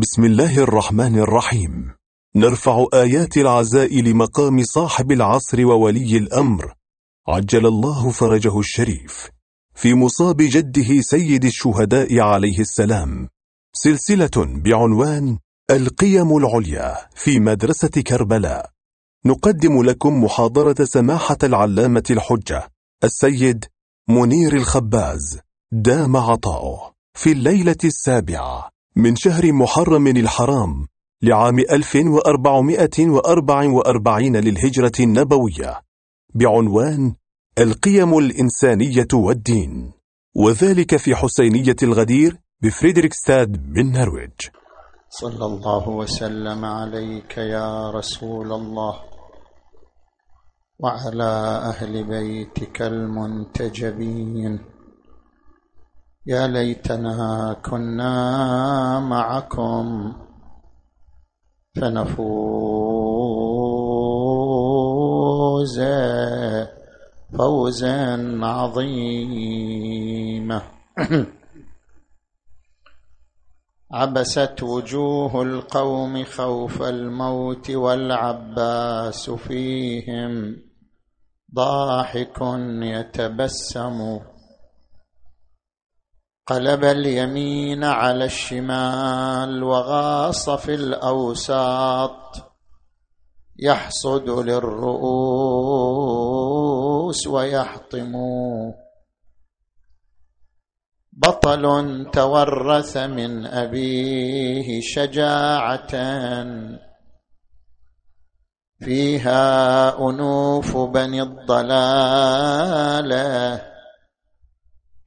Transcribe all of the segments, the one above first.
بسم الله الرحمن الرحيم. نرفع آيات العزاء لمقام صاحب العصر وولي الأمر. عجل الله فرجه الشريف. في مصاب جده سيد الشهداء عليه السلام. سلسلة بعنوان القيم العليا في مدرسة كربلاء. نقدم لكم محاضرة سماحة العلامة الحجة السيد منير الخباز دام عطاؤه في الليلة السابعة. من شهر محرم الحرام لعام 1444 للهجرة النبوية بعنوان القيم الإنسانية والدين وذلك في حسينية الغدير بفريدريكستاد بالنرويج صلى الله وسلم عليك يا رسول الله وعلى أهل بيتك المنتجبين. يا ليتنا كنا معكم فنفوز فوزا عظيما. عبست وجوه القوم خوف الموت والعباس فيهم ضاحك يتبسم قلب اليمين على الشمال وغاص في الأوساط. يحصد للرؤوس ويحطم. بطل تورث من أبيه شجاعة. فيها أنوف بني الضلالة.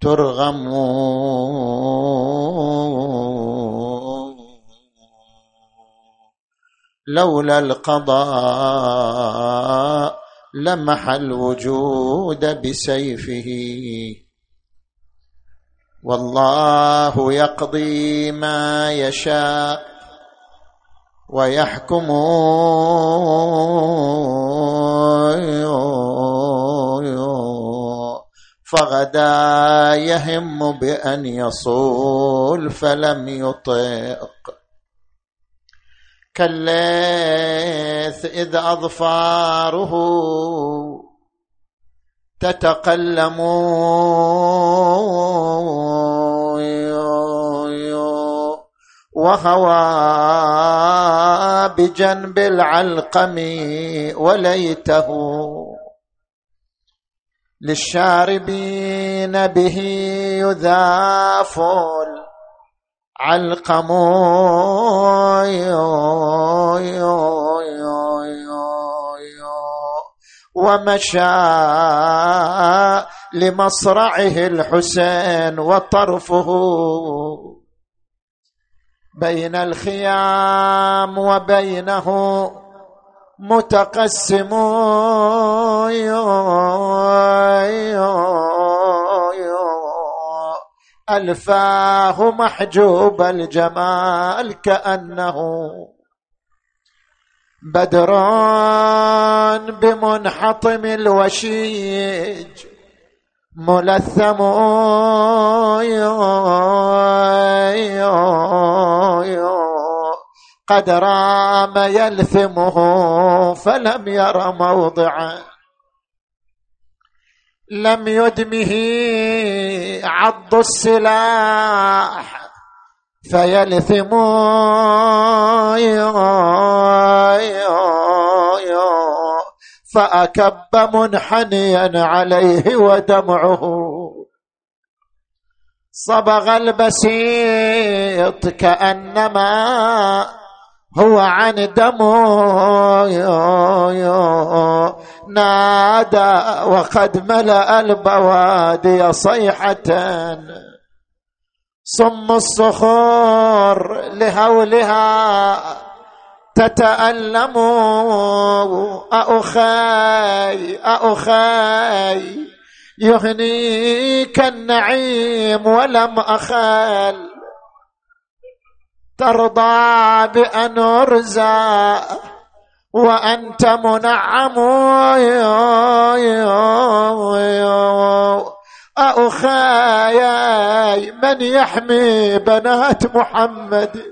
ترغم لولا القضاء لمح الوجود بسيفه. والله يقضي ما يشاء ويحكم. فغدا يهم بأن يصول فلم يطق. كالليث إذ أظفاره تتقلم. وهوى بجنب العلقم وليته. للشاربين به يذاف العلقم. ومشى لمصرعه الحسين وطرفه. بين الخيام وبينه متقسم. ألفاه محجوب الجمال كأنه بدر بمنحطم الوشيج ملثم قد رام يلثمه فلم ير موضعا لم يدمه عض السلاح فيلثم فأكب منحنيا عليه ودمعه. صبغ البسيط كأنما هو عن دمه نادى وقد ملأ البوادي صيحة. صم الصخور لهولها تتألم. أخاي أخاي يهنيك النعيم ولم أخال. ترضى بأن أرزى وأنت منعم. أخاي من يحمي بنات محمد.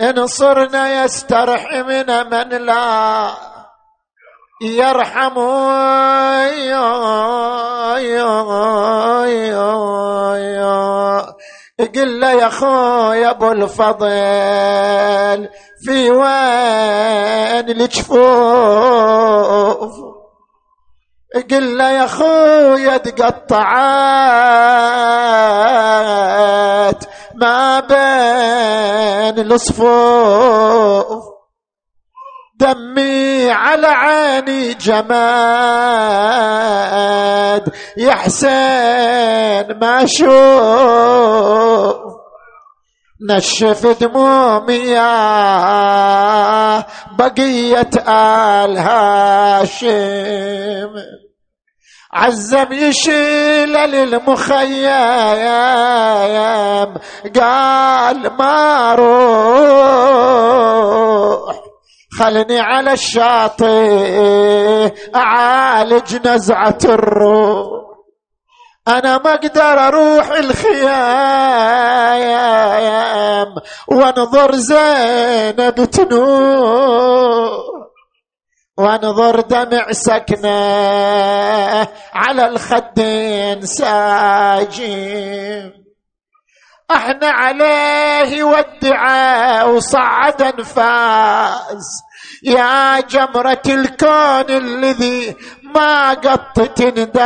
إن صرنا يسترحمنا من لا يرحم. قل له يا خويا أبو الفضل في وين الجفوف. قل له يا خويا تقطعت ما بين الصفوف دمي على عيني جماد. يا حسين ما أشوف. نشف دمومي يا بقية آل هاشم. عزم يشيل للمخيم قال ما روح خلني على الشاطئ أعالج نزعة الروح. أنا ما أقدر أروح الخيام وأنظر زينب تنور. وأنظر دمع سكنه على الخدين ساجم إحنا عليه ودعا وصعد انفاس يا جمرة الكون الذي ما قط تنداس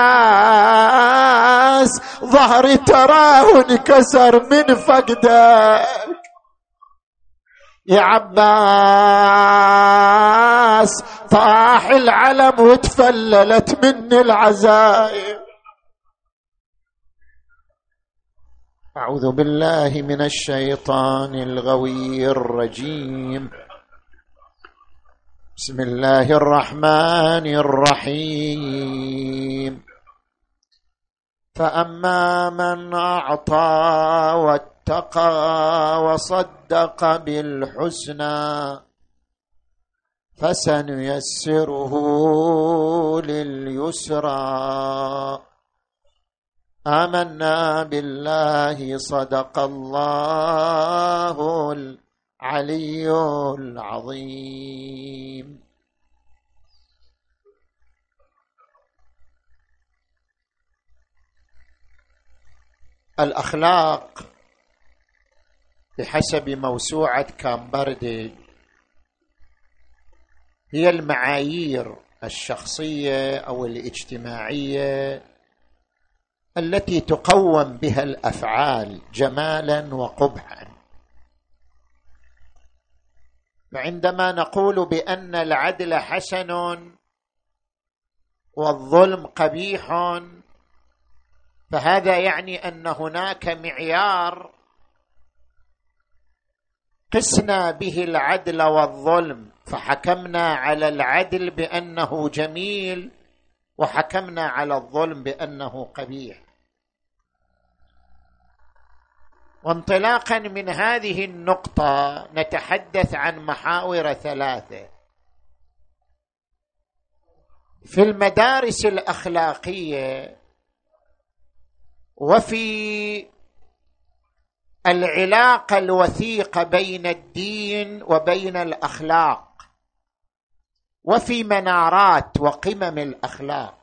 ظهري تراه انكسر من فقدك. يا عباس طاح العلم وتفللت مني العزائم أعوذ بالله من الشيطان الغوي الرجيم. بسم الله الرحمن الرحيم. فأما من أعطى واتقى وصدق بالحسنى فسنيسره لليسرى. آمنا بالله صدق الله العلي العظيم. الأخلاق بحسب موسوعة كامبردي هي المعايير الشخصية أو الاجتماعية التي تقوم بها الأفعال جمالا وقبحا. فعندما نقول بأن العدل حسن والظلم قبيح فهذا يعني أن هناك معيار قسنا به العدل والظلم. فحكمنا على العدل بأنه جميل وحكمنا على الظلم بأنه قبيح. وانطلاقا من هذه النقطة نتحدث عن محاور ثلاثة. في المدارس الأخلاقية وفي العلاقة الوثيقة بين الدين وبين الأخلاق وفي منارات وقمم الأخلاق.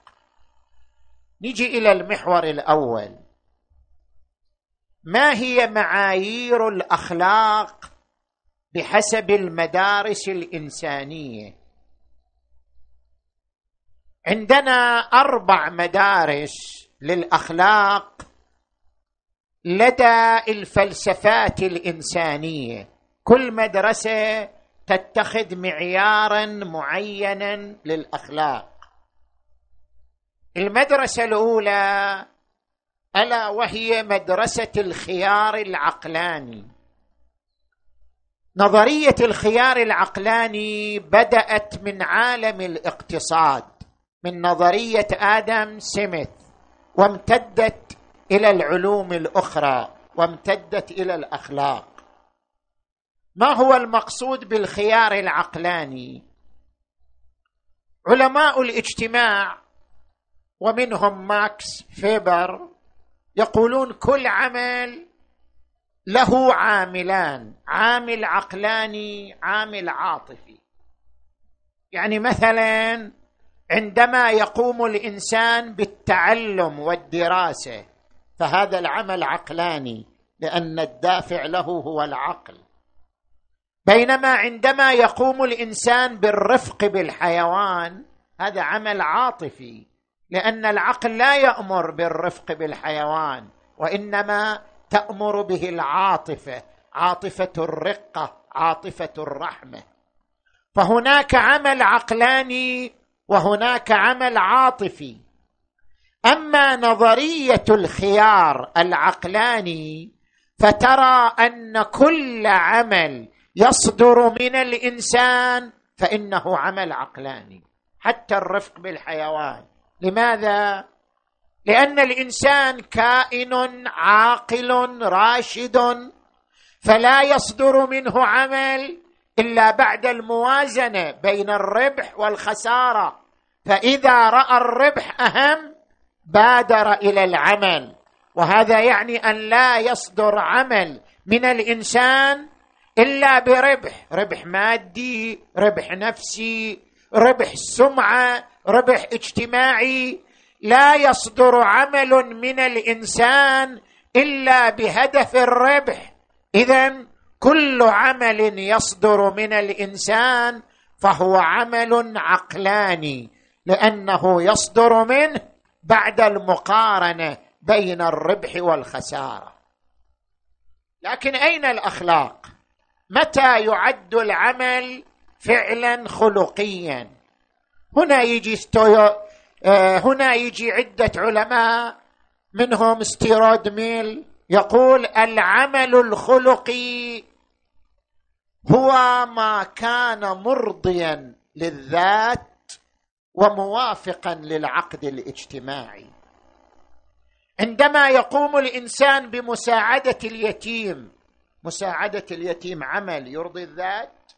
نجي إلى المحور الأول. ما هي معايير الأخلاق بحسب المدارس الإنسانية؟ عندنا أربع مدارس للأخلاق لدى الفلسفات الإنسانية. كل مدرسة تتخذ معيارا معينا للأخلاق. المدرسة الأولى ألا وهي مدرسة الخيار العقلاني. نظرية الخيار العقلاني بدأت من عالم الاقتصاد من نظرية آدم سميث وامتدت إلى العلوم الأخرى وامتدت إلى الأخلاق. ما هو المقصود بالخيار العقلاني؟ علماء الاجتماع ومنهم ماكس فيبر يقولون كل عمل له عاملان عامل عقلاني عامل عاطفي. يعني مثلا عندما يقوم الإنسان بالتعلم والدراسة فهذا العمل عقلاني لأن الدافع له هو العقل. بينما عندما يقوم الإنسان بالرفق بالحيوان هذا عمل عاطفي. لأن العقل لا يأمر بالرفق بالحيوان وإنما تأمر به العاطفة عاطفة الرقة عاطفة الرحمة. فهناك عمل عقلاني وهناك عمل عاطفي. أما نظرية الخيار العقلاني فترى أن كل عمل يصدر من الإنسان فإنه عمل عقلاني حتى الرفق بالحيوان. لماذا؟ لأن الإنسان كائن عاقل راشد فلا يصدر منه عمل إلا بعد الموازنة بين الربح والخسارة. فإذا رأى الربح أهم بادر إلى العمل. وهذا يعني أن لا يصدر عمل من الإنسان إلا بربح. ربح مادي ربح نفسي ربح سمعة ربح اجتماعي لا يصدر عمل من الإنسان إلا بهدف الربح. اذا كل عمل يصدر من الإنسان فهو عمل عقلاني لأنه يصدر منه بعد المقارنة بين الربح والخسارة. لكن أين الأخلاق؟ متى يعد العمل فعلا خلقيا؟ هنا يجي ستويو آه، هنا يجي عدة علماء منهم ستيوارت ميل يقول العمل الخلقي هو ما كان مرضيا للذات وموافقا للعقد الاجتماعي. عندما يقوم الإنسان بمساعدة اليتيم مساعدة اليتيم عمل يرضي الذات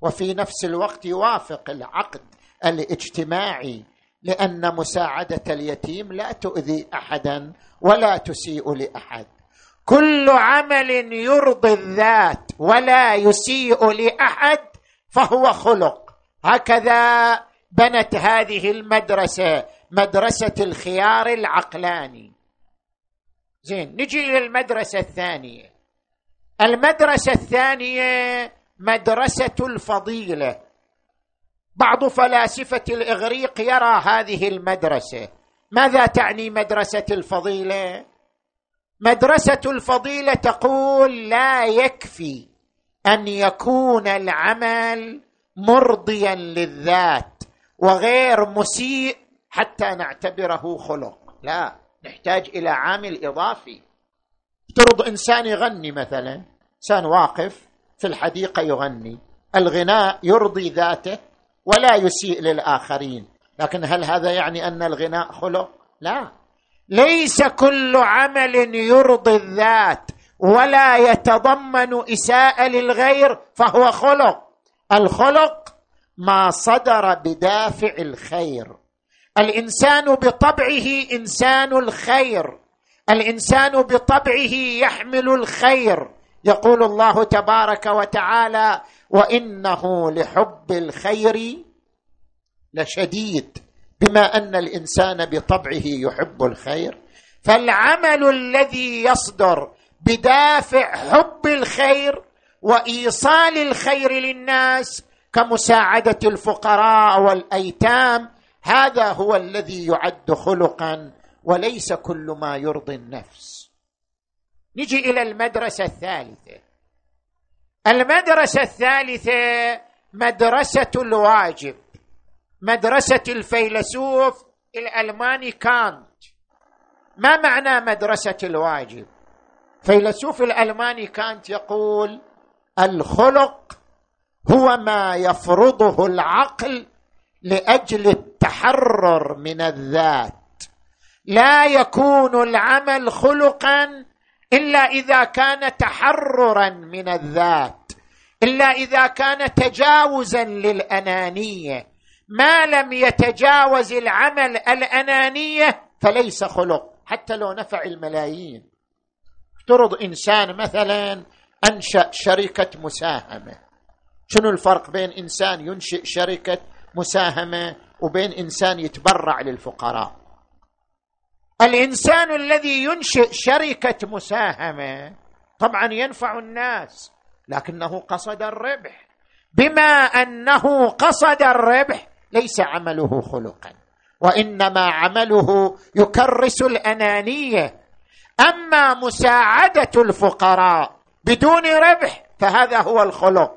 وفي نفس الوقت يوافق العقد الاجتماعي لأن مساعدة اليتيم لا تؤذي احدا ولا تسيء لأحد. كل عمل يرضي الذات ولا يسيء لأحد فهو خلق. هكذا بنت هذه المدرسة مدرسة الخيار العقلاني. زين نجي إلى المدرسة الثانية. المدرسة الثانية مدرسة الفضيلة. بعض فلاسفة الإغريق يرى هذه المدرسة. ماذا تعني مدرسة الفضيلة؟ مدرسة الفضيلة تقول لا يكفي أن يكون العمل مرضيا للذات وغير مسيء حتى نعتبره خلق. لا نحتاج إلى عامل إضافي. افترض إنسان يغني مثلا. إنسان واقف في الحديقة يغني. الغناء يرضي ذاته. ولا يسيء للآخرين. لكن هل هذا يعني أن الغناء خلق؟ لا. ليس كل عمل يرضي الذات ولا يتضمن إساءة للغير فهو خلق. الخلق ما صدر بدافع الخير. الإنسان بطبعه إنسان الخير. الإنسان بطبعه يحمل الخير. يقول الله تبارك وتعالى وإنه لحب الخير لشديد بما أن الإنسان بطبعه يحب الخير. فالعمل الذي يصدر بدافع حب الخير وإيصال الخير للناس كمساعدة الفقراء والأيتام هذا هو الذي يعد خلقا وليس كل ما يرضي النفس. نجي إلى المدرسة الثالثة. المدرسة الثالثة مدرسة الواجب مدرسة الفيلسوف الألماني كانت. ما معنى مدرسة الواجب؟ فيلسوف الألماني كانت يقول الخلق هو ما يفرضه العقل لأجل التحرر من الذات. لا يكون العمل خلقا إلا إذا كان تحررا من الذات إلا إذا كان تجاوزا للأنانية. ما لم يتجاوز العمل الأنانية فليس خلق حتى لو نفع الملايين. افترض إنسان مثلا أنشأ شركة مساهمة. شنو الفرق بين إنسان ينشئ شركة مساهمة وبين إنسان يتبرع للفقراء؟ الإنسان الذي ينشئ شركة مساهمة طبعا ينفع الناس لكنه قصد الربح. بما أنه قصد الربح ليس عمله خلقا وإنما عمله يكرس الأنانية. أما مساعدة الفقراء بدون ربح فهذا هو الخلق.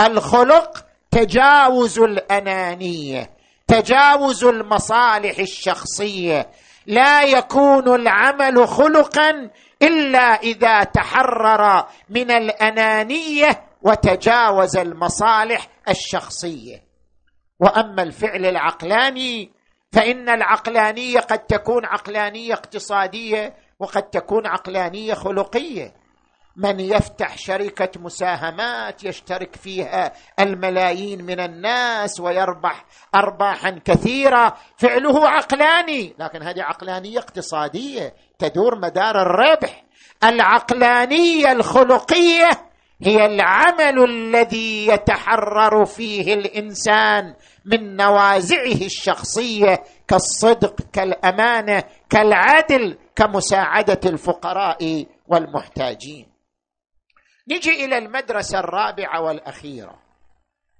الخلق تجاوز الأنانية تجاوز المصالح الشخصية لا يكون العمل خلقا إلا إذا تحرر من الأنانية وتجاوز المصالح الشخصية. وأما الفعل العقلاني فإن العقلانية قد تكون عقلانية اقتصادية وقد تكون عقلانية خلقية. من يفتح شركة مساهمات يشترك فيها الملايين من الناس ويربح ارباحا كثيرة. فعله عقلاني. لكن هذه عقلانية اقتصادية تدور مدار الربح. العقلانية الخلقية هي العمل الذي يتحرر فيه الإنسان من نوازعه الشخصية كالصدق كالأمانة كالعدل كمساعدة الفقراء والمحتاجين. نجي إلى المدرسة الرابعة والأخيرة.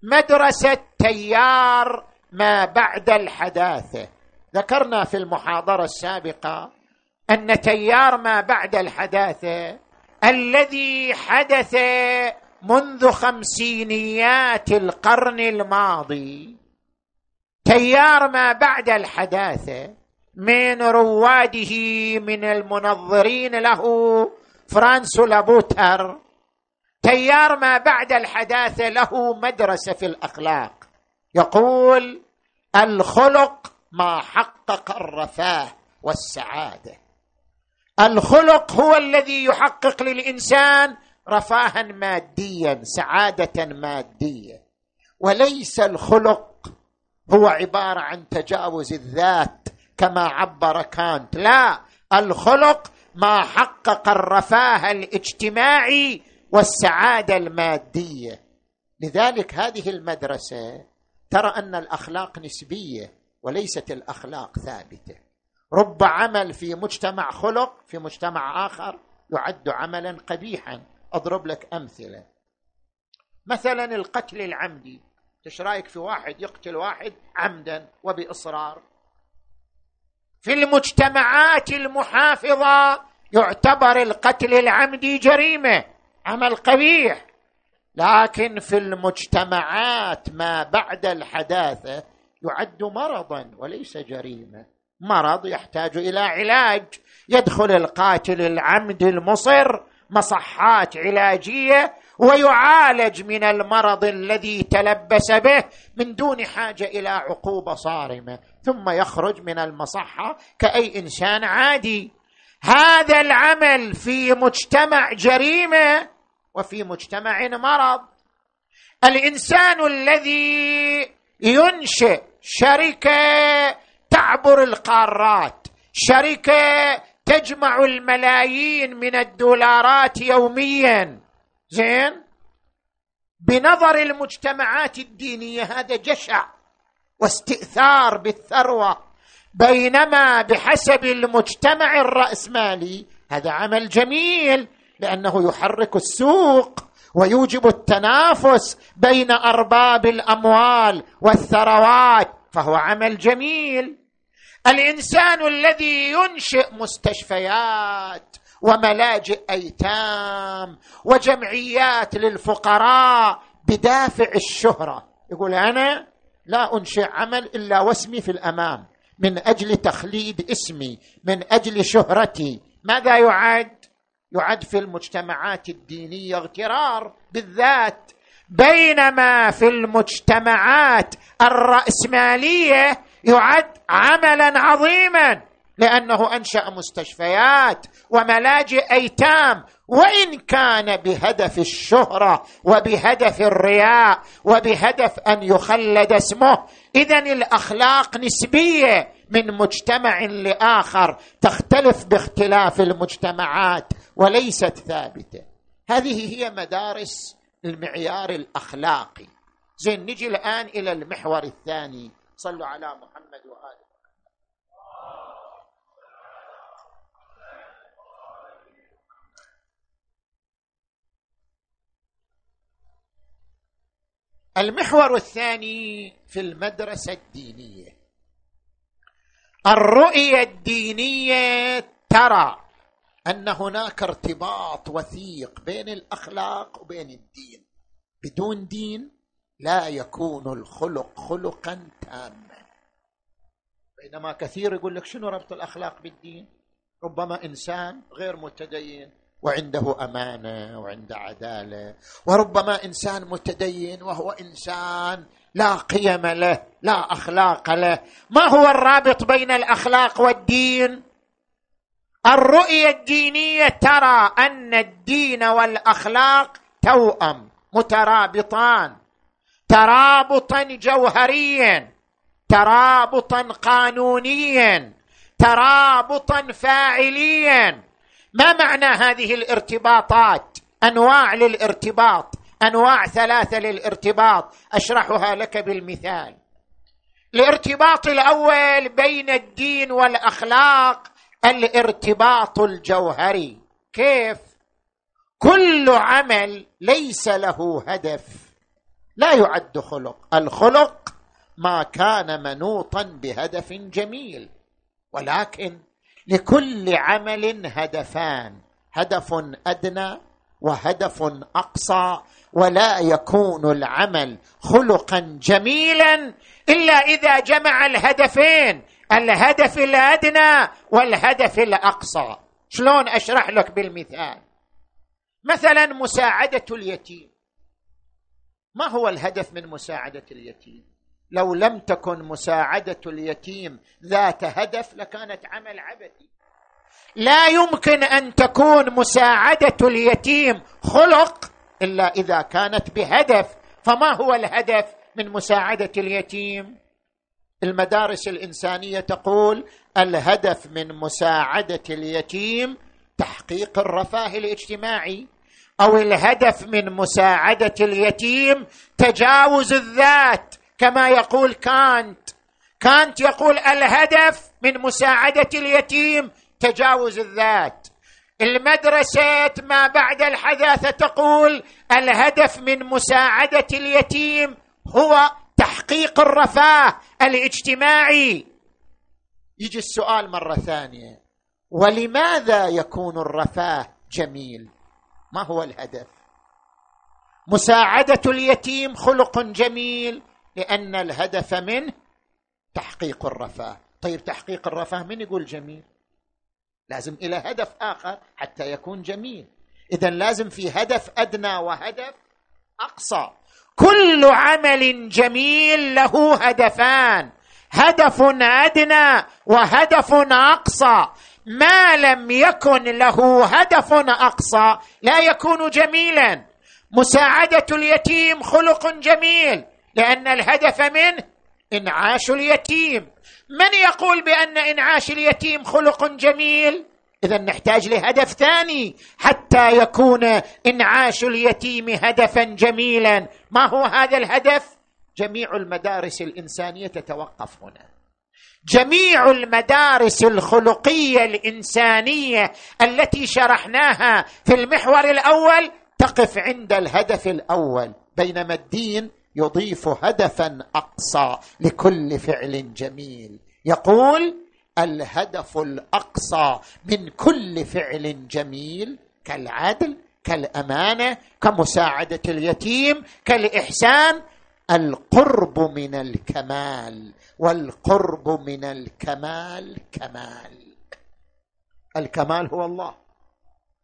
مدرسة تيار ما بعد الحداثة. ذكرنا في المحاضرة السابقة أن تيار ما بعد الحداثة الذي حدث منذ خمسينيات القرن الماضي. تيار ما بعد الحداثة من رواده من المنظرين له فرانس لابوتر تيار ما بعد الحداثة له مدرسة في الأخلاق. يقول الخلق ما حقق الرفاه والسعادة. الخلق هو الذي يحقق للإنسان رفاها ماديا سعادة مادية. وليس الخلق هو عبارة عن تجاوز الذات كما عبر كانت. لا الخلق ما حقق الرفاه الاجتماعي والسعادة المادية. لذلك هذه المدرسة ترى أن الأخلاق نسبية وليست الأخلاق ثابتة. رب عمل في مجتمع خلق في مجتمع آخر يعد عملا قبيحا. أضرب لك أمثلة. مثلا القتل العمدي. إيش رأيك في واحد يقتل واحد عمدا وبإصرار؟ في المجتمعات المحافظة يعتبر القتل العمدي جريمة. عمل قبيح. لكن في المجتمعات ما بعد الحداثة يعد مرضا وليس جريمه مرض يحتاج إلى علاج. يدخل القاتل العمد المصر مصحات علاجية ويعالج من المرض الذي تلبس به من دون حاجة إلى عقوبة صارمة. ثم يخرج من المصحة كأي إنسان عادي. هذا العمل في مجتمع جريمة وفي مجتمع مرض. الإنسان الذي ينشئ شركة تعبر القارات شركة تجمع الملايين من الدولارات يوميا. زين؟ بنظر المجتمعات الدينية هذا جشع واستئثار بالثروة. بينما بحسب المجتمع الرأسمالي هذا عمل جميل. لأنه يحرك السوق ويوجب التنافس بين أرباب الأموال والثروات فهو عمل جميل. الإنسان الذي ينشئ مستشفيات وملاجئ أيتام وجمعيات للفقراء بدافع الشهرة. يقول أنا لا أنشئ عمل إلا واسمي في الأمام من أجل تخليد اسمي من أجل شهرتي. ماذا يعد؟ يعد في المجتمعات الدينية اغترار بالذات بينما في المجتمعات الرأسمالية يعد عملا عظيما لأنه أنشأ مستشفيات وملاجئ أيتام وإن كان بهدف الشهرة وبهدف الرياء وبهدف أن يخلد اسمه. اذا الأخلاق نسبية من مجتمع لآخر تختلف باختلاف المجتمعات. وليست ثابتة. هذه هي مدارس المعيار الأخلاقي. زين نجي الآن إلى المحور الثاني. صلوا على محمد واله المحور الثاني في المدرسة الدينية. الرؤية الدينية ترى أن هناك ارتباط وثيق بين الأخلاق وبين الدين. بدون دين لا يكون الخلق خلقا تاما. بينما كثير يقول لك شنو ربط الأخلاق بالدين؟ ربما إنسان غير متدين وعنده أمانة وعنده عدالة وربما إنسان متدين وهو إنسان لا قيم له لا أخلاق له. ما هو الرابط بين الأخلاق والدين؟ الرؤية الدينية ترى أن الدين والأخلاق توأم مترابطان ترابطا جوهريا ترابطا قانونيا ترابطا فاعليا. ما معنى هذه الارتباطات؟ أنواع للارتباط أنواع ثلاثة للارتباط. أشرحها لك بالمثال. الارتباط الأول بين الدين والأخلاق الارتباط الجوهري. كيف؟ كل عمل ليس له هدف. لا يعد خلق. الخلق ما كان منوطا بهدف جميل. ولكن لكل عمل هدفان. هدف أدنى وهدف أقصى. ولا يكون العمل خلقا جميلا إلا إذا جمع الهدفين. الهدف الأدنى والهدف الأقصى. شلون أشرح لك بالمثال؟ مثلا مساعدة اليتيم. ما هو الهدف من مساعدة اليتيم؟ لو لم تكن مساعدة اليتيم ذات هدف لكانت عمل عبثي. لا يمكن أن تكون مساعدة اليتيم خلق إلا إذا كانت بهدف. فما هو الهدف من مساعدة اليتيم؟ المدارس الإنسانية تقول الهدف من مساعدة اليتيم تحقيق الرفاه الاجتماعي أو الهدف من مساعدة اليتيم تجاوز الذات كما يقول كانت. كانت يقول الهدف من مساعدة اليتيم تجاوز الذات. المدرسة ما بعد الحداثة تقول الهدف من مساعدة اليتيم هو تحقيق الرفاه الاجتماعي. يجي السؤال مرة ثانية. ولماذا يكون الرفاه جميل؟ ما هو الهدف؟ مساعدة اليتيم خلق جميل لأن الهدف منه تحقيق الرفاه. طيب تحقيق الرفاه من يقول جميل؟ لازم إلى هدف آخر حتى يكون جميل. اذا لازم في هدف أدنى وهدف أقصى. كل عمل جميل له هدفان. هدف أدنى وهدف أقصى. ما لم يكن له هدف أقصى لا يكون جميلا. مساعدة اليتيم خلق جميل لأن الهدف منه إنعاش اليتيم. من يقول بأن إنعاش اليتيم خلق جميل؟ إذا نحتاج لهدف ثاني حتى يكون إنعاش اليتيم هدفا جميلا. ما هو هذا الهدف؟ جميع المدارس الإنسانية تتوقف هنا. جميع المدارس الخلقية الإنسانية التي شرحناها في المحور الأول تقف عند الهدف الأول بينما الدين يضيف هدفا أقصى لكل فعل جميل. يقول الهدف الأقصى من كل فعل جميل كالعدل كالأمانة كمساعدة اليتيم كالإحسان القرب من الكمال والقرب من الكمال كمال. الكمال هو الله.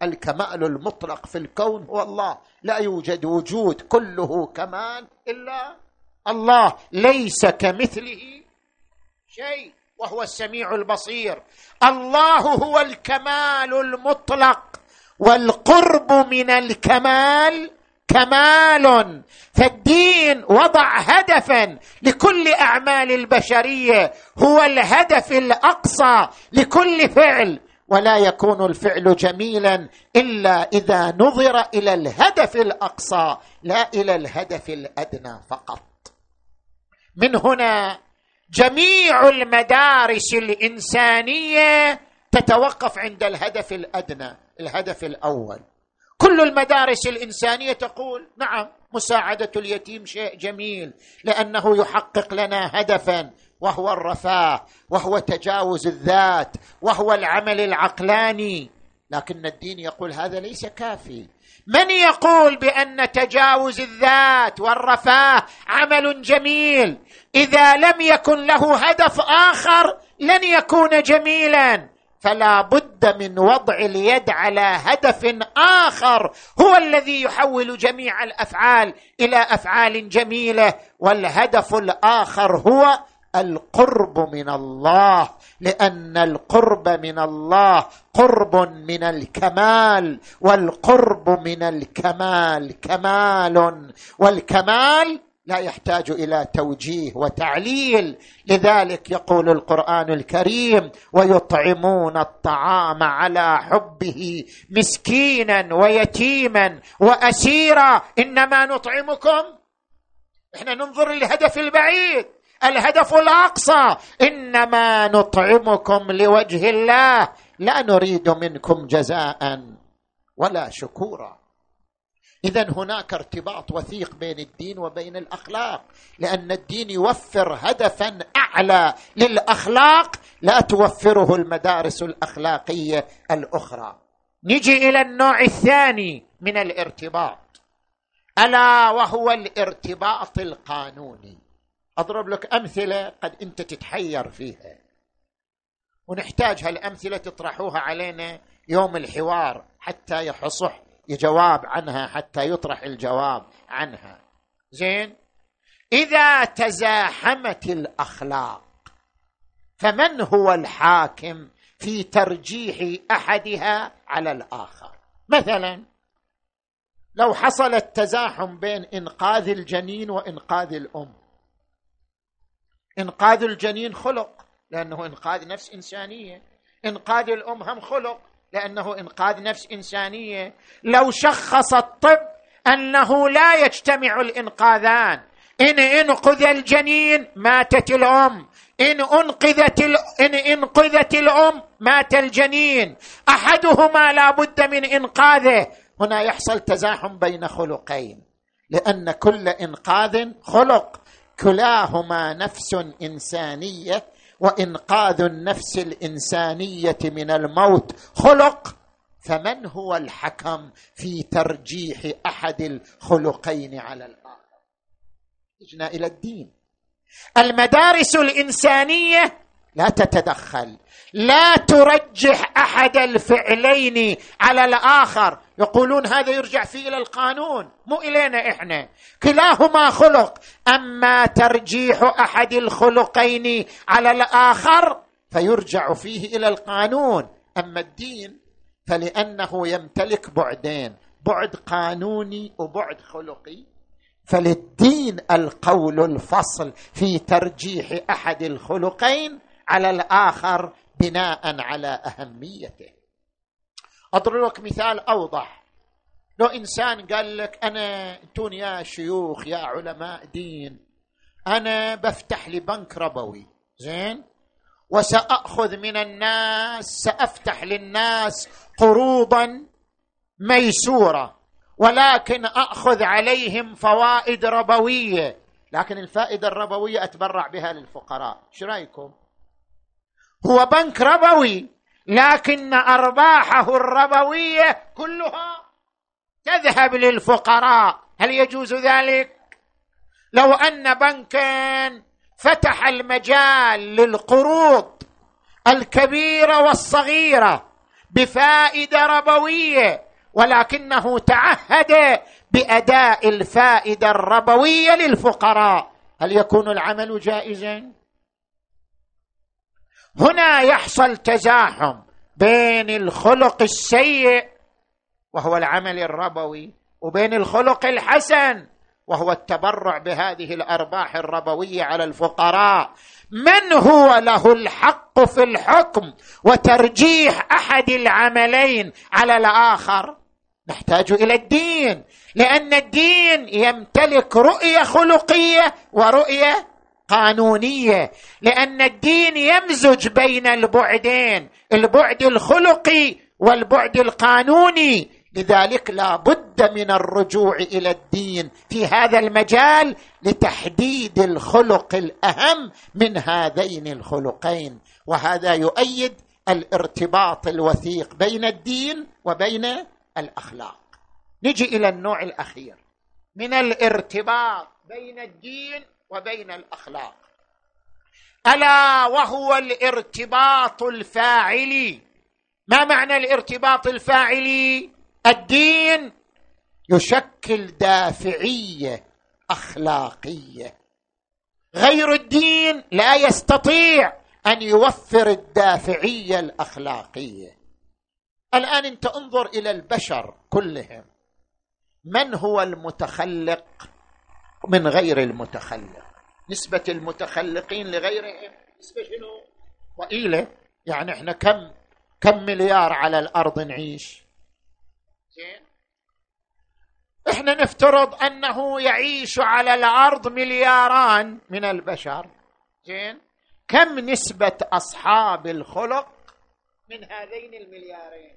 الكمال المطلق في الكون هو الله. لا يوجد وجود كله كمال إلا الله ليس كمثله شيء. وهو السميع البصير. الله هو الكمال المطلق والقرب من الكمال كمال. فالدين وضع هدفا لكل أعمال البشرية هو الهدف الأقصى لكل فعل. ولا يكون الفعل جميلا إلا إذا نظر إلى الهدف الأقصى لا إلى الهدف الأدنى فقط. من هنا جميع المدارس الإنسانية تتوقف عند الهدف الأدنى الهدف الأول. كل المدارس الإنسانية تقول نعم مساعدة اليتيم شيء جميل لأنه يحقق لنا هدفا وهو الرفاه وهو تجاوز الذات وهو العمل العقلاني. لكن الدين يقول هذا ليس كافي. من يقول بأن تجاوز الذات والرفاه عمل جميل؟ إذا لم يكن له هدف آخر لن يكون جميلا. فلا بد من وضع اليد على هدف آخر هو الذي يحول جميع الأفعال إلى أفعال جميلة والهدف الآخر هو القرب من الله لأن القرب من الله قرب من الكمال والقرب من الكمال كمال والكمال لا يحتاج إلى توجيه وتعليل. لذلك يقول القرآن الكريم ويطعمون الطعام على حبه مسكينا ويتيما وأسيرا. إنما نطعمكم. إحنا ننظر للهدف البعيد. الهدف الأقصى. إنما نطعمكم لوجه الله. لا نريد منكم جزاء ولا شكورا. اذا هناك ارتباط وثيق بين الدين وبين الأخلاق. لأن الدين يوفر هدفا أعلى للأخلاق. لا توفره المدارس الأخلاقية الأخرى. نجي إلى النوع الثاني من الارتباط. ألا وهو الارتباط القانوني. أضرب لك أمثلة قد أنت تتحير فيها. ونحتاج هالأمثلة تطرحوها علينا يوم الحوار حتى يحصح جواب عنها حتى يطرح الجواب عنها. زين؟ إذا تزاحمت الأخلاق فمن هو الحاكم في ترجيح أحدها على الآخر؟ مثلا لو حصل التزاحم بين إنقاذ الجنين وإنقاذ الأم إنقاذ الجنين خلق لأنه إنقاذ نفس إنسانية. إنقاذ الأم هم خلق لأنه إنقاذ نفس إنسانية. لو شخص الطب أنه لا يجتمع الإنقاذان. إن إنقذ الجنين ماتت الأم. إن أنقذت ال... إن إنقذت الأم مات الجنين. أحدهما لا بد من إنقاذه. هنا يحصل تزاحم بين خلقين لأن كل إنقاذ خلق. كلاهما نفس إنسانية وإنقاذ النفس الإنسانية من الموت خلق فمن هو الحكم في ترجيح أحد الخلقين على الآخر؟ اجنا إلى الدين. المدارس الإنسانية لا تتدخل. لا ترجح أحد الفعلين على الآخر. يقولون هذا يرجع فيه إلى القانون مو إلينا إحنا. كلاهما خلق. أما ترجيح أحد الخلقين على الآخر فيرجع فيه إلى القانون. أما الدين فلأنه يمتلك بعدين بعد قانوني وبعد خلقي. فللدين القول الفصل في ترجيح أحد الخلقين على الآخر بناء على أهميته. اضرب لك مثال أوضح. لو إنسان قال لك أنا أنتون يا شيوخ يا علماء دين أنا بفتح لي بنك ربوي زين؟ وسأخذ من الناس سأفتح للناس قروضا ميسورة ولكن أخذ عليهم فوائد ربوية. لكن الفائدة الربوية أتبرع بها للفقراء. إيش رأيكم؟ هو بنك ربوي لكن أرباحه الربوية كلها تذهب للفقراء. هل يجوز ذلك؟ لو أن بنكا فتح المجال للقروض الكبيرة والصغيرة بفائدة ربوية ولكنه تعهد بأداء الفائدة الربوية للفقراء هل يكون العمل جائزا؟ هنا يحصل تزاحم بين الخلق السيء وهو العمل الربوي وبين الخلق الحسن وهو التبرع بهذه الأرباح الربوية على الفقراء. من هو له الحق في الحكم وترجيح أحد العملين على الآخر؟ نحتاج إلى الدين لأن الدين يمتلك رؤية خلقية ورؤية قانونية لأن الدين يمزج بين البعدين البعد الخلقي والبعد القانوني. لذلك لا بد من الرجوع إلى الدين في هذا المجال لتحديد الخلق الأهم من هذين الخلقين. وهذا يؤيد الارتباط الوثيق بين الدين وبين الأخلاق. نجي إلى النوع الأخير. من الارتباط بين الدين وبين الأخلاق. ألا وهو الارتباط الفاعلي ما معنى الارتباط الفاعلي الدين يشكل دافعية أخلاقية. غير الدين لا يستطيع أن يوفر الدافعية الأخلاقية. الآن انت انظر إلى البشر كلهم. من هو المتخلق؟ من غير المتخلق. نسبة المتخلقين لغيرهم نسبة شنو؟ ضئيلة يعني إحنا كم كم مليار على الأرض نعيش؟ زين. إحنا نفترض أنه يعيش على الأرض ملياران من البشر. زين. كم نسبة أصحاب الخلق من هذين المليارين؟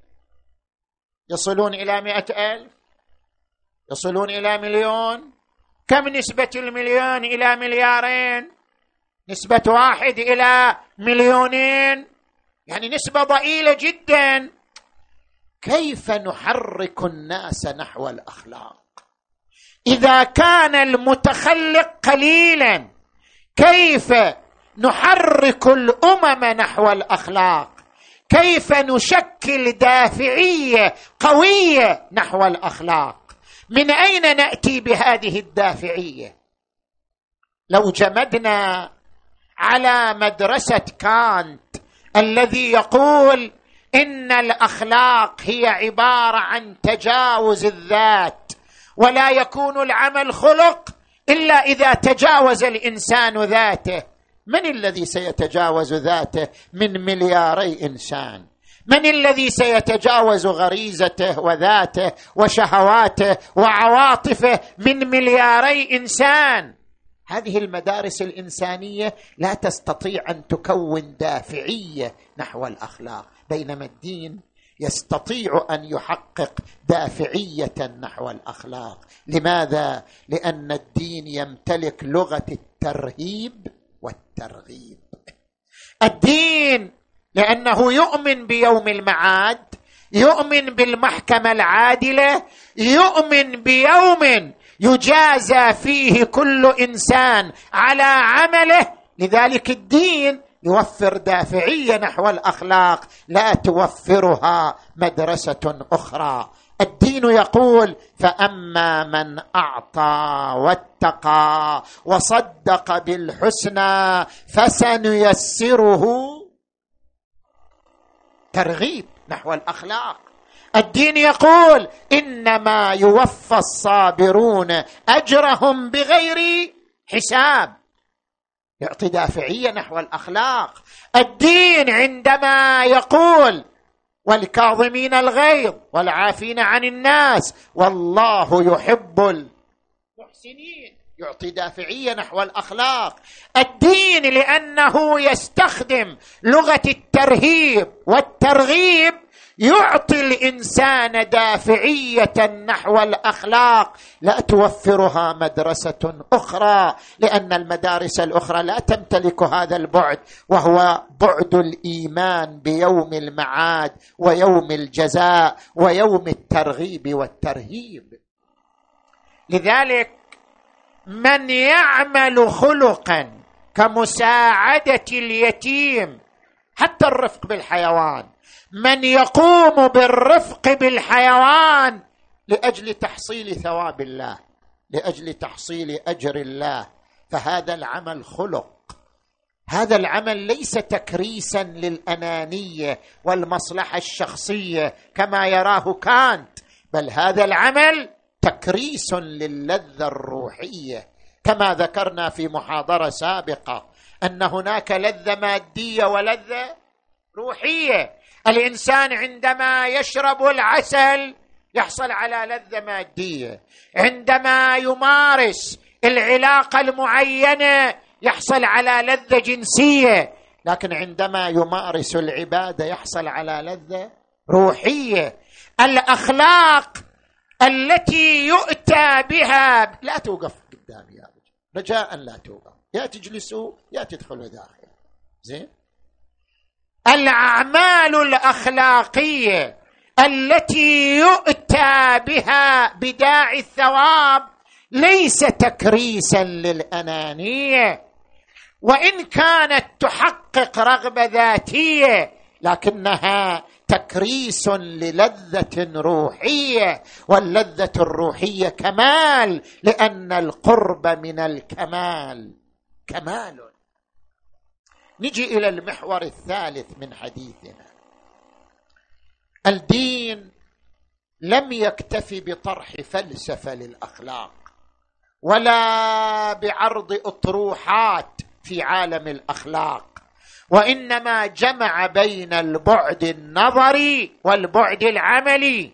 يصلون إلى مئة ألف؟ يصلون إلى مليون؟ كم نسبة المليون إلى مليارين؟ نسبة واحد إلى مليونين. يعني نسبة ضئيلة جدا. كيف نحرك الناس نحو الأخلاق؟ إذا كان المتخلق قليلا كيف نحرك الأمم نحو الأخلاق؟ كيف نشكل دافعية قوية نحو الأخلاق؟ من أين نأتي بهذه الدافعية؟ لو جمدنا على مدرسة كانت الذي يقول إن الأخلاق هي عبارة عن تجاوز الذات ولا يكون العمل خلق إلا إذا تجاوز الإنسان ذاته. من الذي سيتجاوز ذاته؟ من ملياري إنسان. من الذي سيتجاوز غريزته وذاته وشهواته وعواطفه من ملياري إنسان؟ هذه المدارس الإنسانية لا تستطيع أن تكون دافعية نحو الأخلاق بينما الدين يستطيع أن يحقق دافعية نحو الأخلاق. لماذا؟ لأن الدين يمتلك لغة الترهيب والترغيب. الدين لأنه يؤمن بيوم المعاد يؤمن بالمحكمة العادلة يؤمن بيوم يجازى فيه كل إنسان على عمله. لذلك الدين يوفر دافعية نحو الأخلاق لا توفرها مدرسة أخرى. الدين يقول فأما من أعطى واتقى وصدق بالحسنى فسنيسره ترغيب نحو الأخلاق. الدين يقول إنما يوفى الصابرون أجرهم بغير حساب. يعطي دافعية نحو الأخلاق. الدين عندما يقول والكاظمين الغيظ والعافين عن الناس والله يحب المحسنين. يعطي دافعية نحو الأخلاق. الدين لأنه يستخدم لغة الترهيب والترغيب يعطي الإنسان دافعية نحو الأخلاق. لا توفرها مدرسة أخرى لأن المدارس الأخرى لا تمتلك هذا البعد وهو بعد الإيمان بيوم المعاد ويوم الجزاء ويوم الترغيب والترهيب. لذلك من يعمل خلقا كمساعدة اليتيم حتى الرفق بالحيوان. من يقوم بالرفق بالحيوان لأجل تحصيل ثواب الله لأجل تحصيل أجر الله. فهذا العمل خلق. هذا العمل ليس تكريسا للأنانية والمصلحة الشخصية كما يراه كانت بل هذا العمل تكريس للذة الروحية كما ذكرنا في محاضرة سابقة أن هناك لذة مادية ولذة روحية. الإنسان عندما يشرب العسل يحصل على لذة مادية. عندما يمارس العلاقه المعينه يحصل على لذة جنسية. لكن عندما يمارس العبادة يحصل على لذة روحية. الأخلاق التي يؤتى بها. لا توقف قدامي يا رجل. رجاء لا توقف. يا تجلسوا يا تدخلوا داخل. زين؟ الأعمال الأخلاقية التي يؤتى بها بداعي الثواب ليس تكريسا للأنانية. وإن كانت تحقق رغبة ذاتية لكنها تكريس للذة روحية واللذة الروحية كمال لأن القرب من الكمال كمال. نجي إلى المحور الثالث من حديثنا. الدين لم يكتف بطرح فلسفة للأخلاق ولا بعرض أطروحات في عالم الأخلاق. وإنما جمع بين البعد النظري والبعد العملي.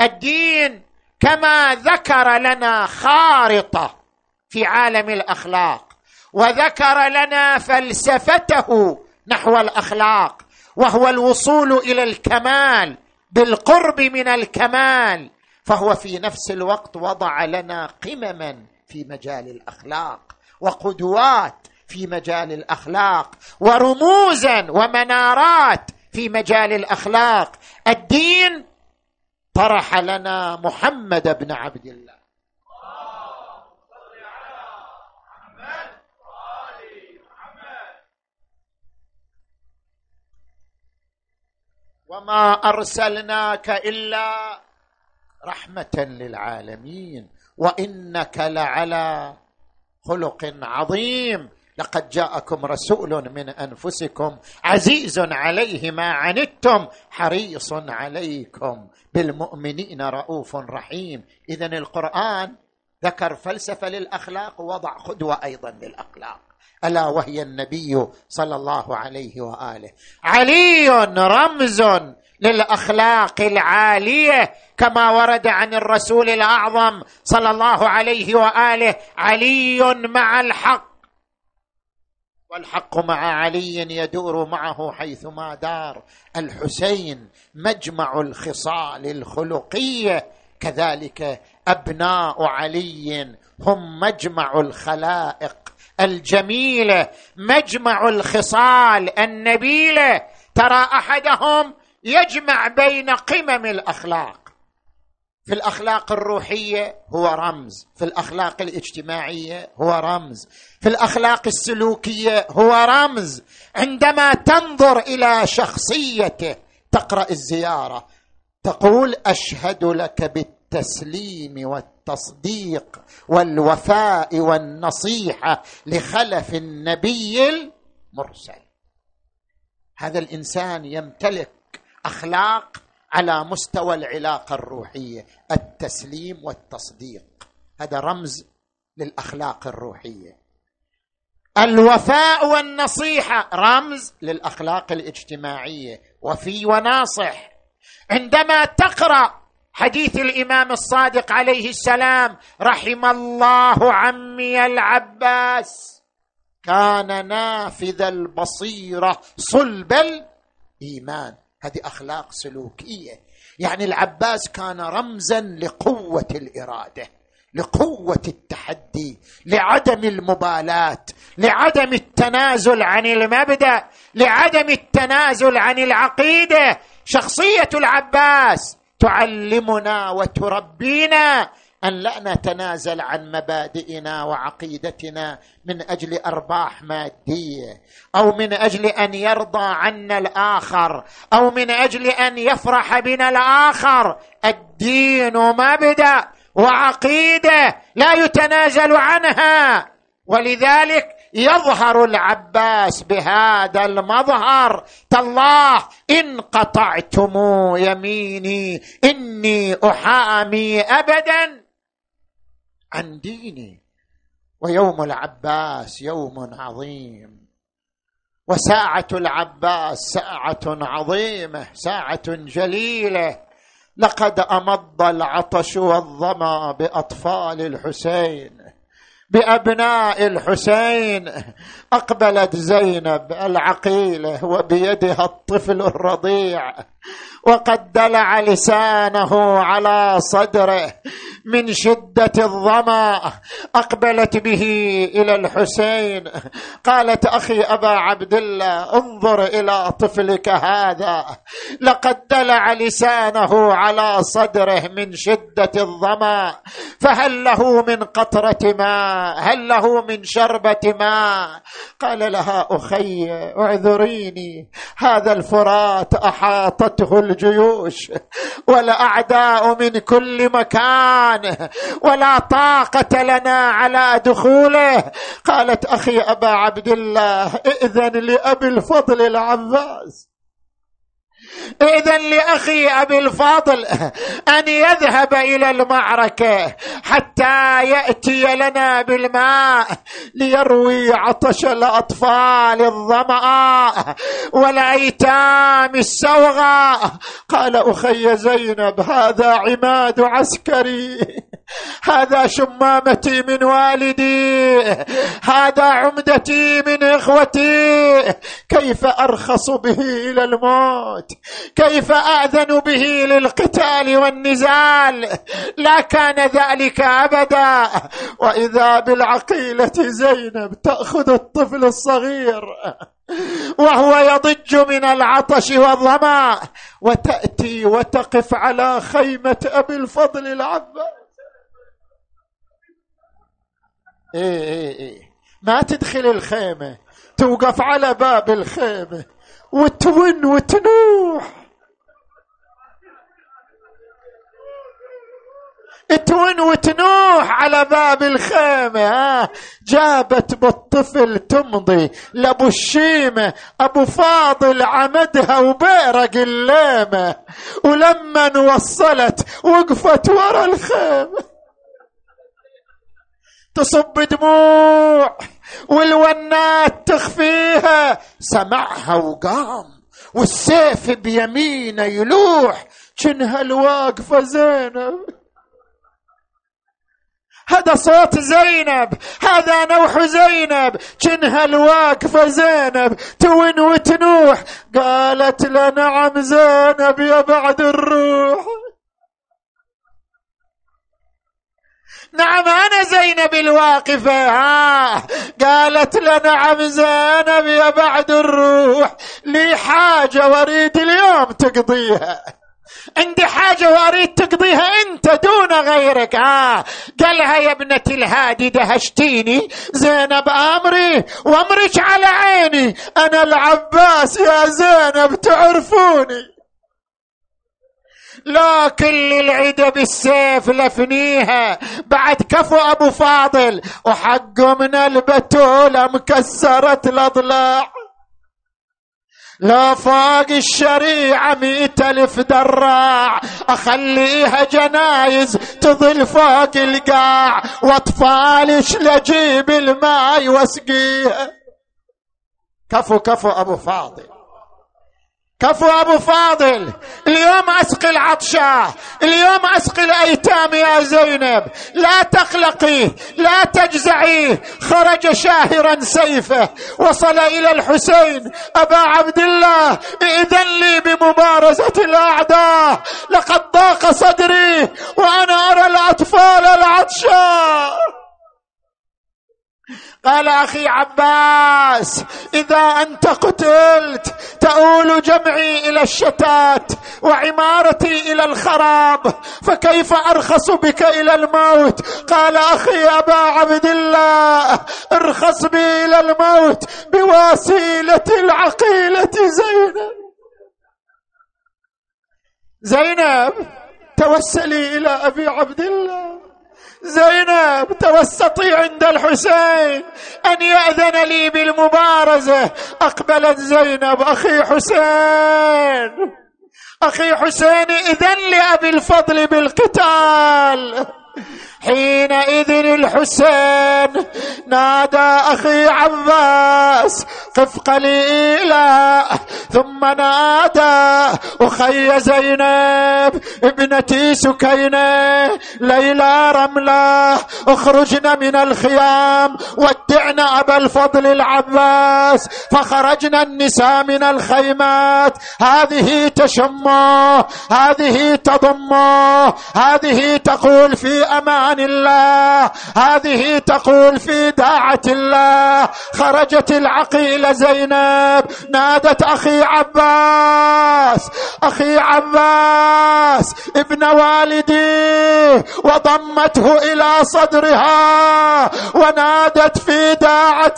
الدين كما ذكر لنا خارطة في عالم الأخلاق وذكر لنا فلسفته نحو الأخلاق وهو الوصول إلى الكمال بالقرب من الكمال فهو في نفس الوقت وضع لنا قمما في مجال الأخلاق وقدوات في مجال الأخلاق ورموزا ومنارات في مجال الأخلاق. الدين طرح لنا محمد بن عبد الله. وما أرسلناك إلا رحمة للعالمين وإنك لعلى خلق عظيم. لقد جاءكم رسول من أنفسكم عزيز عليه ما عنتم حريص عليكم بالمؤمنين رؤوف رحيم. اذا القرآن ذكر فلسفة للأخلاق ووضع قدوه أيضا للأخلاق. ألا وهي النبي صلى الله عليه وآله. علي رمز للأخلاق العالية كما ورد عن الرسول الأعظم صلى الله عليه وآله. علي مع الحق والحق مع علي يدور معه حيثما دار. الحسين مجمع الخصال الخلقية كذلك أبناء علي هم مجمع الخلائق الجميلة. مجمع الخصال النبيلة ترى أحدهم يجمع بين قمم الأخلاق. في الأخلاق الروحية هو رمز. في الأخلاق الاجتماعية هو رمز. في الأخلاق السلوكية هو رمز. عندما تنظر إلى شخصيته تقرأ الزيارة. تقول أشهد لك بالتسليم والتصديق والوفاء والنصيحة لخلف النبي المرسل. هذا الإنسان يمتلك أخلاق على مستوى العلاقة الروحية التسليم والتصديق. هذا رمز للأخلاق الروحية. الوفاء والنصيحة رمز للأخلاق الاجتماعية. وفي وناصح. عندما تقرأ حديث الإمام الصادق عليه السلام رحم الله عمي العباس كان نافذ البصيرة صلب الإيمان. هذه أخلاق سلوكية. يعني العباس كان رمزا لقوة الإرادة لقوة التحدي لعدم المبالاة لعدم التنازل عن المبدأ لعدم التنازل عن العقيدة. شخصية العباس تعلمنا وتربينا أن لا نتنازل عن مبادئنا وعقيدتنا من أجل أرباح مادية أو من أجل أن يرضى عنا الآخر أو من أجل أن يفرح بنا الآخر. الدين مبدا وعقيدة لا يتنازل عنها. ولذلك يظهر العباس بهذا المظهر تالله إن قطعتم يميني إني أحامي ابدا. عن ديني. ويوم العباس يوم عظيم. وساعة العباس ساعة عظيمة ساعة جليلة. لقد أمض العطش والظما بأطفال الحسين بأبناء الحسين. أقبلت زينب العقيلة وبيدها الطفل الرضيع. وقد دلع لسانه على صدره من شدة الظما أقبلت به إلى الحسين قالت أخي أبا عبد الله انظر إلى طفلك هذا. لقد دلع لسانه على صدره من شدة الظما فهل له من قطرة ماء؟ هل له من شربة ماء؟ قال لها أخي اعذريني هذا الفرات احاطته الجيوش والاعداء من كل مكان ولا طاقة لنا على دخوله. قالت أخي أبا عبد الله ائذن لأبي الفضل العباس. اذا لأخي أبي الفضل أن يذهب إلى المعركة حتى يأتي لنا بالماء ليروي عطش الأطفال الظمأ والأيتام السوغى قال أخي زينب هذا عماد عسكري. هذا شمامتي من والدي. هذا عمدتي من إخوتي. كيف أرخص به إلى الموت؟ كيف اذن به للقتال والنزال؟ لا كان ذلك أبدا. وإذا بالعقيلة زينب تأخذ الطفل الصغير وهو يضج من العطش والظمأ وتأتي وتقف على خيمة أبي الفضل العباس. إيه إيه إيه. ما تدخل الخيمة توقف على باب الخيمة. وتون وتنوح. تون وتنوح على باب الخيمة. ها جابت بالطفل تمضي لأبو الشيمة. أبو فاضل عمدها وبيرق الليمة. ولما وصلت وقفت ورا الخيمة. تصب دموع والونات تخفيها سمعها وقام والسيف بيمينه يلوح كنها الواقفة زينب. هذا صوت زينب هذا نوح زينب كنها الواقفة زينب تون وتنوح قالت لنعم زينب يا بعد الروح. نعم أنا زينب الواقفة. ها قالت له نعم زينب يا بعد الروح لي حاجة واريد اليوم تقضيها. عندي حاجة وأريد تقضيها أنت دون غيرك. آه قالها يا ابنة الهادي دهشتيني. زينب أمري وأمرك على عيني. أنا العباس يا زينب تعرفوني. لا كل العدا بالسيف لفنيها. بعد كفو أبو فاضل وحقه من البتولة مكسرت الأضلاع. لا فوق الشريعة مئة ألف دراع. أخليها جنايز تظل فوق القاع. وأطفالش لجيب الماء وأسقيها. كفو كفو أبو فاضل. كفو أبو فاضل. اليوم أسقي العطشة. اليوم أسقي الأيتام يا زينب. لا تقلقي لا تجزعي. خرج شاهرا سيفه. وصل إلى الحسين. أبا عبد الله إذن لي بمبارزة الأعداء. قال أخي عباس إذا أنت قتلت تؤول جمعي إلى الشتات وعمارتي إلى الخراب فكيف أرخص بك إلى الموت؟ قال أخي أبا عبد الله ارخص بي إلى الموت بوسيله العقيلة زينب. زينب توسلي إلى أبي عبد الله. زينب توسطي عند الحسين أن يأذن لي بالمبارزة. أقبلت زينب أخي حسين. أخي حسين إذن لأبي الفضل بالقتال. حينئذ الحسين نادى أخي عباس قف قليلا ثم نادى أخي زينب ابنتي سكينة ليلى رملة اخرجنا من الخيام ودعنا أبا الفضل العباس فخرجنا النساء من الخيمات. هذه تشمه هذه تضمه هذه تقول في أمان الله. هذه تقول في داعة الله. خرجت العقيله زينب. نادت أخي عباس. أخي عباس ابن والدي. وضمته إلى صدرها. ونادت في داعة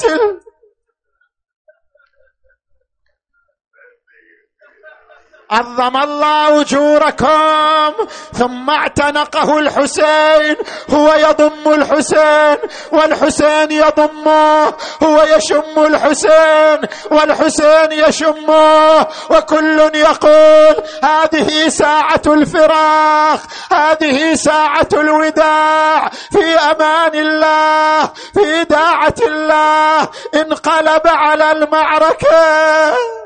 عظم الله أجوركم ثم اعتنقه الحسين هو يضم الحسين والحسين يضمه هو يشم الحسين والحسين يشمه وكل يقول هذه ساعة الفراق هذه ساعة الوداع في أمان الله في داعة الله انقلب على المعركة.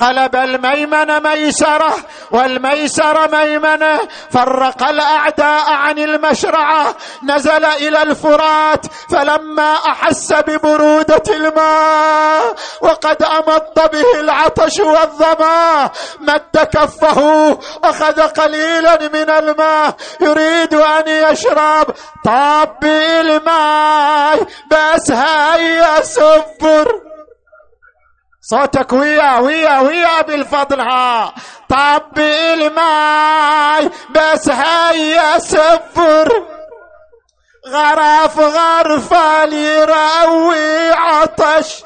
قلب الميمن ميسرة والميسر ميمنة فرق الأعداء عن المشرعة نزل إلى الفرات فلما أحس ببرودة الماء وقد أمض به العطش والظما مد كفه أخذ قليلا من الماء يريد أن يشرب طاب بالماء بس هيا سفر صوتك ويا ويا ويا بالفضل ها. طب الماي بس هيا سفر. غرف غرفة يروي عطش.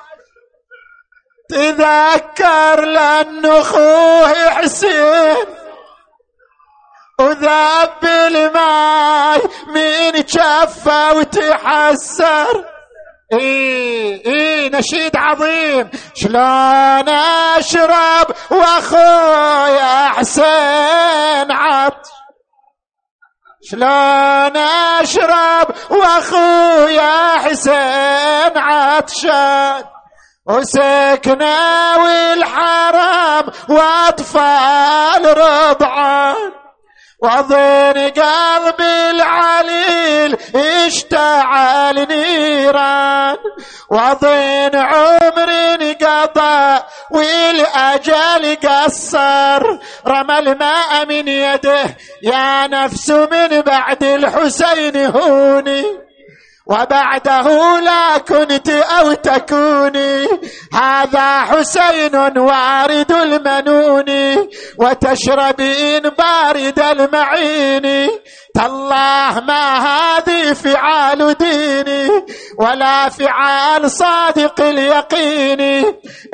تذكر لأن أخوه حسين. وذاب الماي من كفه وتحسر. اي اي نشيد عظيم. شلون أشرب وأخويا حسين عطش شلون أشرب وأخويا حسين عطشان وسكنة والحرام وأطفال رضعان وضن قلب العليل اشتعل نيران وضن عمر قضى والأجل قصر. رمى الماء من يده يا نفس من بعد الحسين هوني. وبعده لا كنت أو تكوني. هذا حسين وارد المنون وتشربين بارد المعين. تالله ما هذه فعال ديني ولا فعال صادق اليقين.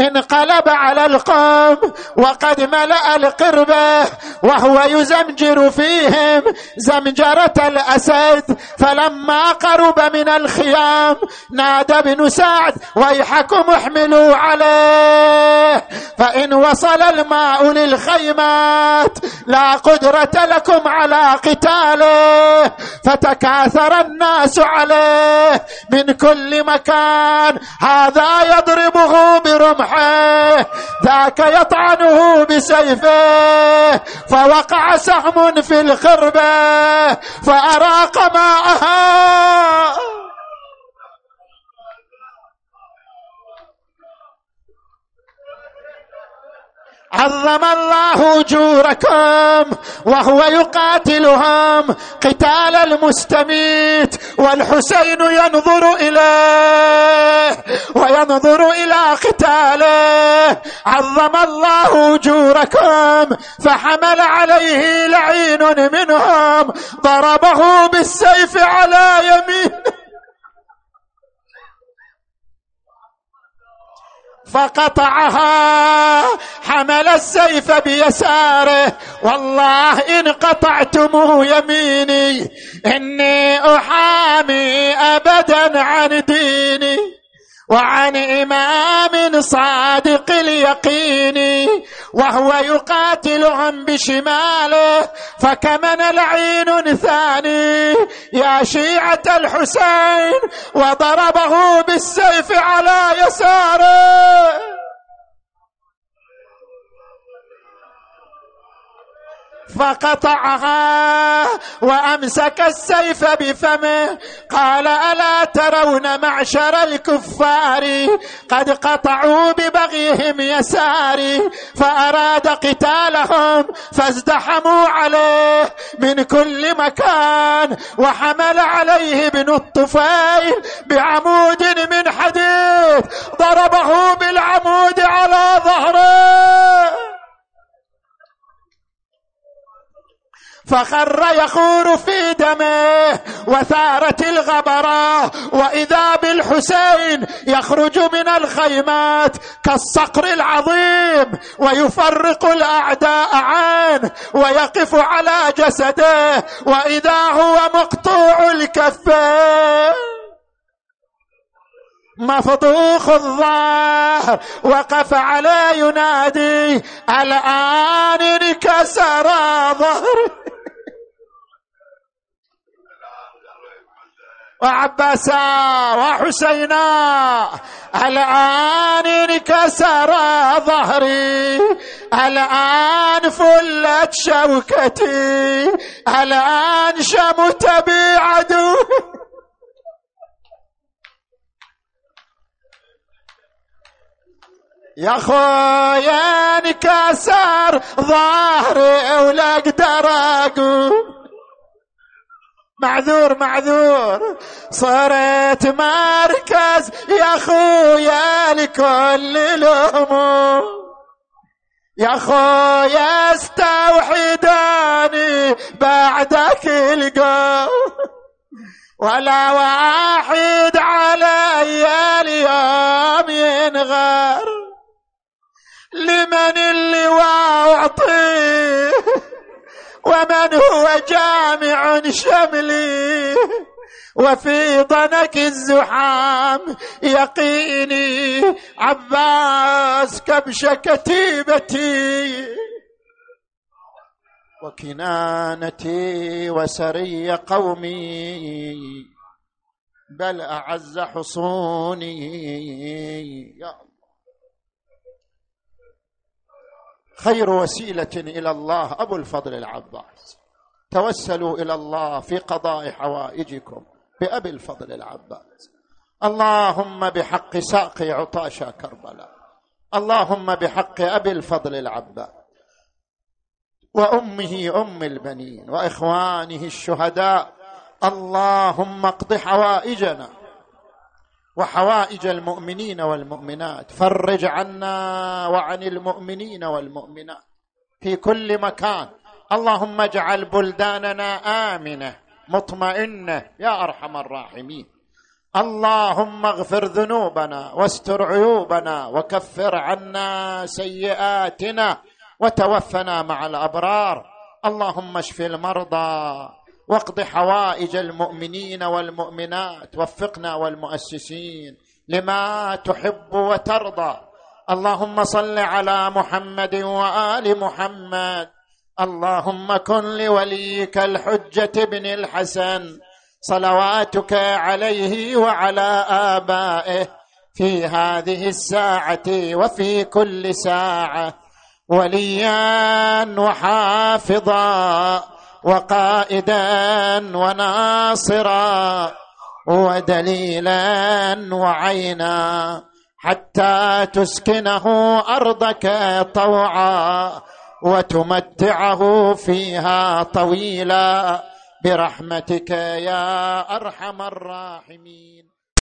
انقلب على القوم وقد ملأ القربة وهو يزمجر فيهم زمجرة الأسد. فلما قرب من الخيام. نادى ابن سعد ويحكم احملوا عليه. فإن وصل الماء للخيمات لا قدرة لكم على قتاله. فتكاثر الناس عليه من كل مكان. هذا يضربه برمحه ذاك يطعنه بسيفه. فوقع سهم في الخربة فأراق ماءها. عظم الله أجوركم وهو يقاتلهم قتال المستميت والحسين ينظر إليه وينظر إلى قتاله. عظم الله أجوركم فحمل عليه لعين منهم ضربه بالسيف على يمينه. فقطعها. حمل السيف بيساره. والله إن قطعتم يميني إني أحامي أبدا عن ديني. وعن إمام صادق اليقين وهو يقاتلهم بشماله فكمن لعين ثاني يا شيعة الحسين وضربه بالسيف على يساره. فقطعها وأمسك السيف بفمه. قال ألا ترون معشر الكفار قد قطعوا ببغيهم يساري؟ فأراد قتالهم فازدحموا عليه من كل مكان. وحمل عليه ابن الطفيل بعمود من حديد. ضربه بالعمود على ظهره. فخر يخور في دمه وثارت الغبرة وإذا بالحسين يخرج من الخيمات كالصقر العظيم ويفرق الأعداء عنه ويقف على جسده وإذا هو مقطوع الكفين مفضوخ الظهر وقف عليه ينادي الآن انكسر ظهر وعباسا وحسينا الآن انكسر ظهري الآن فلت شوكتي الآن شمت بي عدو يا خويا انكسر ظهري ولا أقدر اقوم معذور معذور. صرت مركز يا خويا لكل الهموم يا خويا استوحداني بعدك القوم ولا واحد علي اليوم ينغر. لمن اللي واعطيه ومن هو جامع شملي وفي ضنك الزحام يقيني عباس كبش كتيبتي وكنانتي وسري قومي بل أعز حصوني. يا الله. خير وسيلة إلى الله أبو الفضل العباس. توسلوا إلى الله في قضاء حوائجكم بأبي الفضل العباس. اللهم بحق ساق عطاشا كربلاء. اللهم بحق أبي الفضل العباس. وأمه أم البنين وإخوانه الشهداء. اللهم اقض حوائجنا. وحوائج المؤمنين والمؤمنات. فرج عنا وعن المؤمنين والمؤمنات. في كل مكان. اللهم اجعل بلداننا آمنة مطمئنة يا أرحم الراحمين. اللهم اغفر ذنوبنا واستر عيوبنا وكفر عنا سيئاتنا وتوفنا مع الأبرار. اللهم اشف المرضى. واقض حوائج المؤمنين والمؤمنات وفقنا والمؤسسين لما تحب وترضى. اللهم صل على محمد وآل محمد. اللهم كن لوليك الحجة بن الحسن. صلواتك عليه وعلى آبائه في هذه الساعة وفي كل ساعة. وليا وحافظا. وقائدا وناصرا ودليلا وعينا حتى تسكنه أرضك طوعا وتمتعه فيها طويلا برحمتك يا أرحم الراحمين.